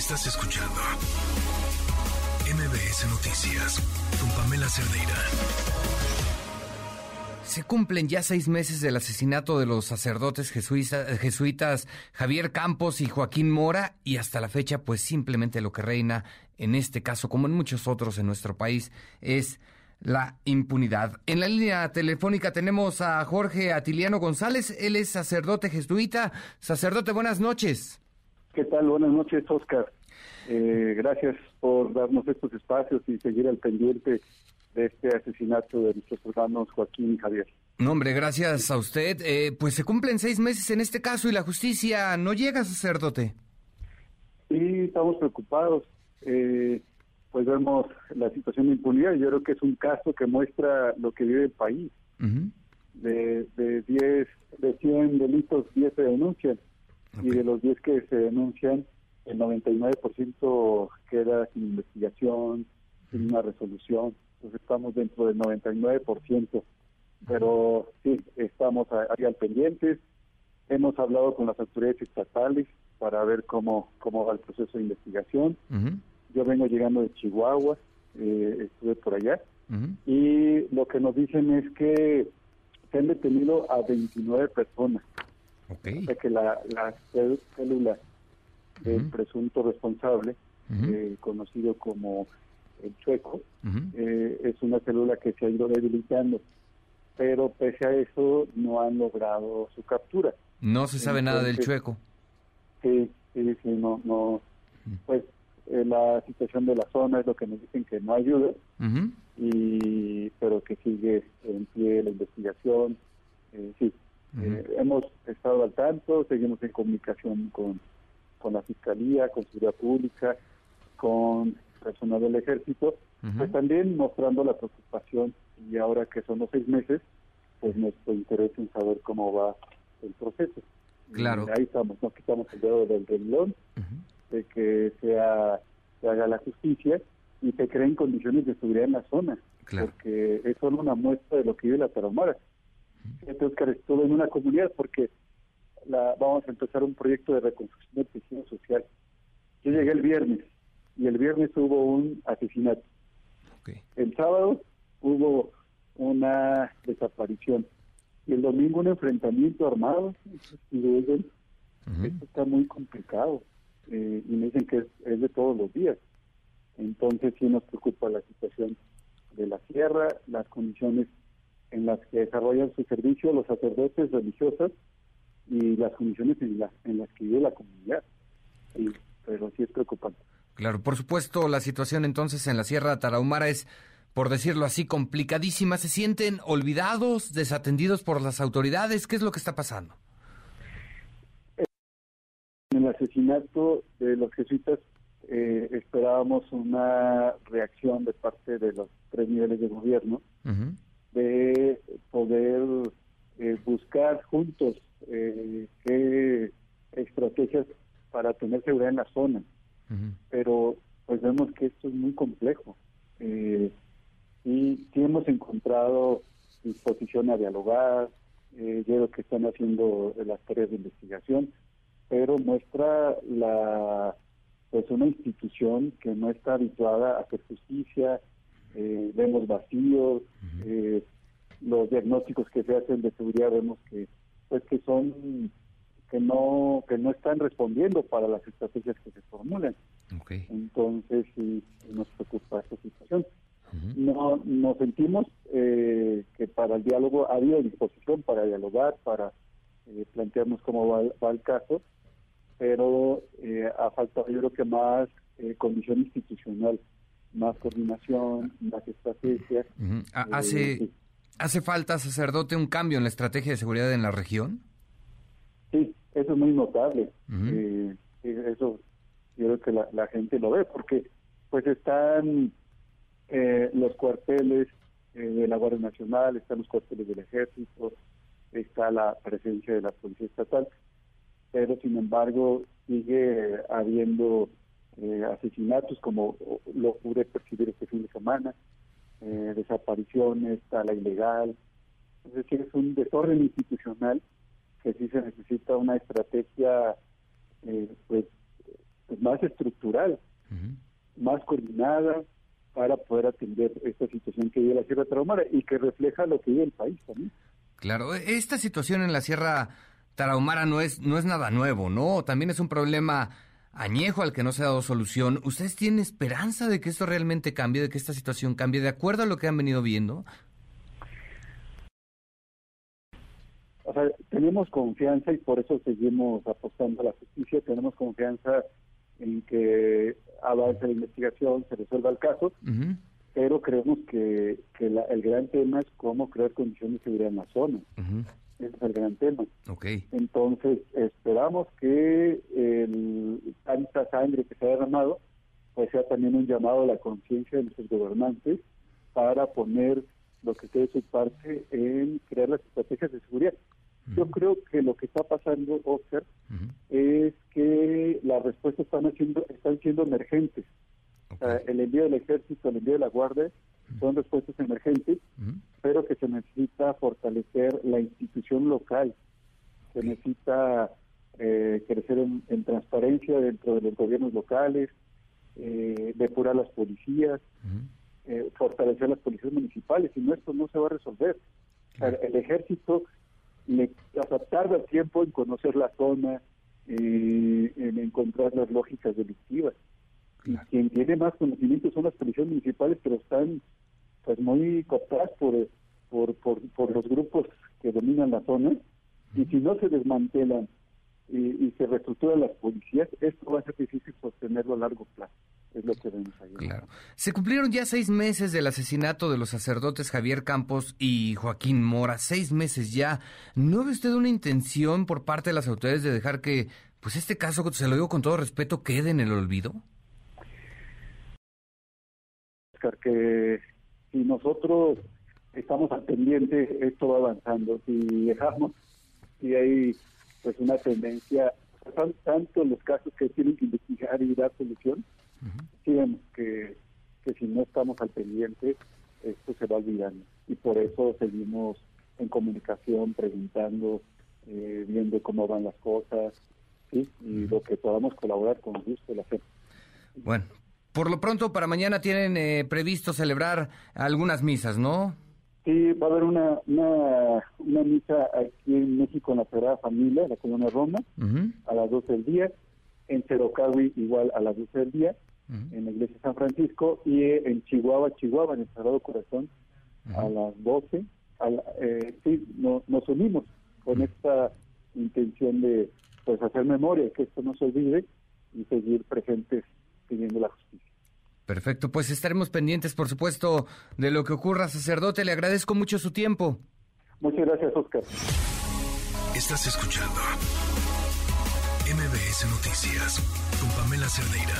Estás escuchando MBS Noticias con Pamela Cerdeira. Se cumplen ya seis meses del asesinato de los sacerdotes jesuitas Javier Campos y Joaquín Mora y hasta la fecha pues simplemente lo que reina en este caso como en muchos otros en nuestro país es la impunidad. En la línea telefónica tenemos a Jorge Atiliano González, él es sacerdote jesuita. Sacerdote, buenas noches. ¿Qué tal? Buenas noches, Oscar. Eh, gracias por darnos estos espacios y seguir al pendiente de este asesinato de nuestros hermanos Joaquín y Javier. No, hombre, gracias a usted. Eh, pues se cumplen seis meses en este caso y la justicia no llega, sacerdote. Sí, estamos preocupados. Eh, pues vemos la situación de impunidad. Yo creo que es un caso que muestra lo que vive el país. De de 10, de 100 delitos, 10 se denuncian. Y de los 10 que se denuncian, el 99% queda sin investigación, sin una resolución. Entonces estamos dentro del 99%. Pero sí, estamos ahí al pendientes. Hemos hablado con las autoridades estatales para ver cómo, cómo va el proceso de investigación. Yo vengo llegando de Chihuahua, eh, estuve por allá, y lo que nos dicen es que se han detenido a 29 personas. Okay. O sea que la, la célula del presunto responsable, eh, conocido como el chueco, eh, es una célula que se ha ido debilitando, pero pese a eso no han logrado su captura. No se sabe nada del chueco. Sí, sí, sí, no, no, pues eh, la situación de la zona es lo que nos dicen que no ayuda, y pero que sigue en pie la investigación. Eh, eh, hemos estado al tanto, seguimos en comunicación con, con la Fiscalía, con Seguridad Pública, con personal del Ejército, pues también mostrando la preocupación y ahora que son los seis meses, pues nuestro interés en saber cómo va el proceso. Claro. ahí estamos, no quitamos el dedo del renglón, de que sea, se haga la justicia y se creen condiciones de seguridad en la zona, porque es solo una muestra de lo que vive la Tarahumara. Este Oscar estuvo en una comunidad porque la, vamos a empezar un proyecto de reconstrucción del tejido social. Yo llegué el viernes y el viernes hubo un asesinato. El sábado hubo una desaparición y el domingo un enfrentamiento armado y luego esto está muy complicado. Eh, y me dicen que es, de todos los días. Entonces sí nos preocupa la situación de la sierra, las condiciones en las que desarrollan su servicio los sacerdotes religiosas y las condiciones en, en las que vive la comunidad. pero sí es preocupante. Claro, por supuesto, la situación entonces en la Sierra Tarahumara es, por decirlo así, complicadísima. ¿Se sienten olvidados, desatendidos por las autoridades? ¿Qué es lo que está pasando? En el asesinato de los jesuitas eh, esperábamos una reacción de parte de los tres niveles de gobierno de juntos eh, qué estrategias para tener seguridad en la zona. Pero pues vemos que esto es muy complejo. y sí hemos encontrado disposición a dialogar, yo creo que están haciendo las tareas de investigación, pero muestra la pues una institución que no está habituada a hacer justicia, eh, vemos vacíos, eh, los diagnósticos que se hacen de seguridad vemos que pues que son que no que no están respondiendo para las estrategias que se formulan. Entonces sí nos preocupa esta situación. No nos sentimos eh, que para el diálogo ha habido disposición para dialogar, para plantearnos cómo va el caso, pero eh, ha faltado yo creo que más eh, condición institucional, más coordinación, más estrategias. ¿Hace, eh, ¿Hace falta, sacerdote, un cambio en la estrategia de seguridad en la región? Sí, eso es muy notable. Eh, eso yo creo que la, la, gente lo ve, porque pues están los cuarteles de la Guardia Nacional, están los cuarteles del Ejército, está la presencia de la Policía Estatal, pero sin embargo sigue habiendo eh, asesinatos como lo pude percibir este fin de semana, eh, desapariciones, la ilegal, es decir, es un desorden institucional que sí se necesita una estrategia eh, pues, pues más estructural, más coordinada para poder atender esta situación que vive la Sierra Tarahumara y que refleja lo que vive el país también. Claro, esta situación en la Sierra Tarahumara no es, no es nada nuevo, ¿no? También es un problema añejo al que no se ha dado solución. ¿Ustedes tienen esperanza de que esto realmente cambie, de que esta situación cambie, de acuerdo a lo que han venido viendo? O sea, tenemos confianza y por eso seguimos apostando a la justicia, tenemos confianza en que avance la investigación, se resuelva el caso, pero creemos que, que el gran tema es cómo crear condiciones de seguridad en la zona. Ese es el gran tema. Okay. Entonces, esperamos que el, tanta sangre que se ha derramado, pues sea también un llamado a la conciencia de nuestros gobernantes para poner lo que esté de su parte en crear las estrategias de seguridad. Yo creo que lo que está pasando, Oscar, es que las respuestas están, haciendo, están siendo emergentes. el envío del ejército, el envío de la guardia, son respuestas emergentes, pero que se necesita fortalecer la institución local, se necesita eh, crecer en, transparencia dentro de los gobiernos locales, eh, depurar las policías, eh, fortalecer las policías municipales, y no esto no se va a resolver. el ejército le, tarda tiempo en conocer la zona, eh, en encontrar las lógicas delictivas. Y quien tiene más conocimiento son las policías municipales, pero están pues muy cooptadas por, por, por, los grupos que dominan la zona. Y si no se desmantelan y, se reestructuran las policías, esto va a ser difícil sostenerlo a largo plazo. Es lo que vemos ahí. Claro. Se cumplieron ya seis meses del asesinato de los sacerdotes Javier Campos y Joaquín Mora. Seis meses ya. ¿No ve usted una intención por parte de las autoridades de dejar que, pues este caso, se lo digo con todo respeto, quede en el olvido? Oscar, que si nosotros estamos al pendiente, esto va avanzando. Si dejamos, si hay pues una tendencia, son tanto los casos que tienen que investigar y dar solución, uh que, que si no estamos al pendiente, esto se va olvidando. Y por eso seguimos en comunicación, preguntando, eh, viendo cómo van las cosas, ¿sí? y lo que podamos colaborar con gusto lo hacemos. Bueno, por lo pronto, para mañana tienen eh, previsto celebrar algunas misas, ¿no? Sí, va a haber una, una, una misa aquí en México en la Sagrada Familia, la Colonia Roma, a las 12 del día. En Cerocahui igual a las 12 del día, en la Iglesia de San Francisco. Y en Chihuahua, Chihuahua, en el Sagrado Corazón, a las 12. eh, sí, nos unimos con esta intención de pues hacer memoria, que esto no se olvide y seguir presentes pidiendo la justicia. Perfecto, pues estaremos pendientes, por supuesto, de lo que ocurra, sacerdote. Le agradezco mucho su tiempo. Muchas gracias, Oscar. Estás escuchando MBS Noticias con Pamela Cerdeira.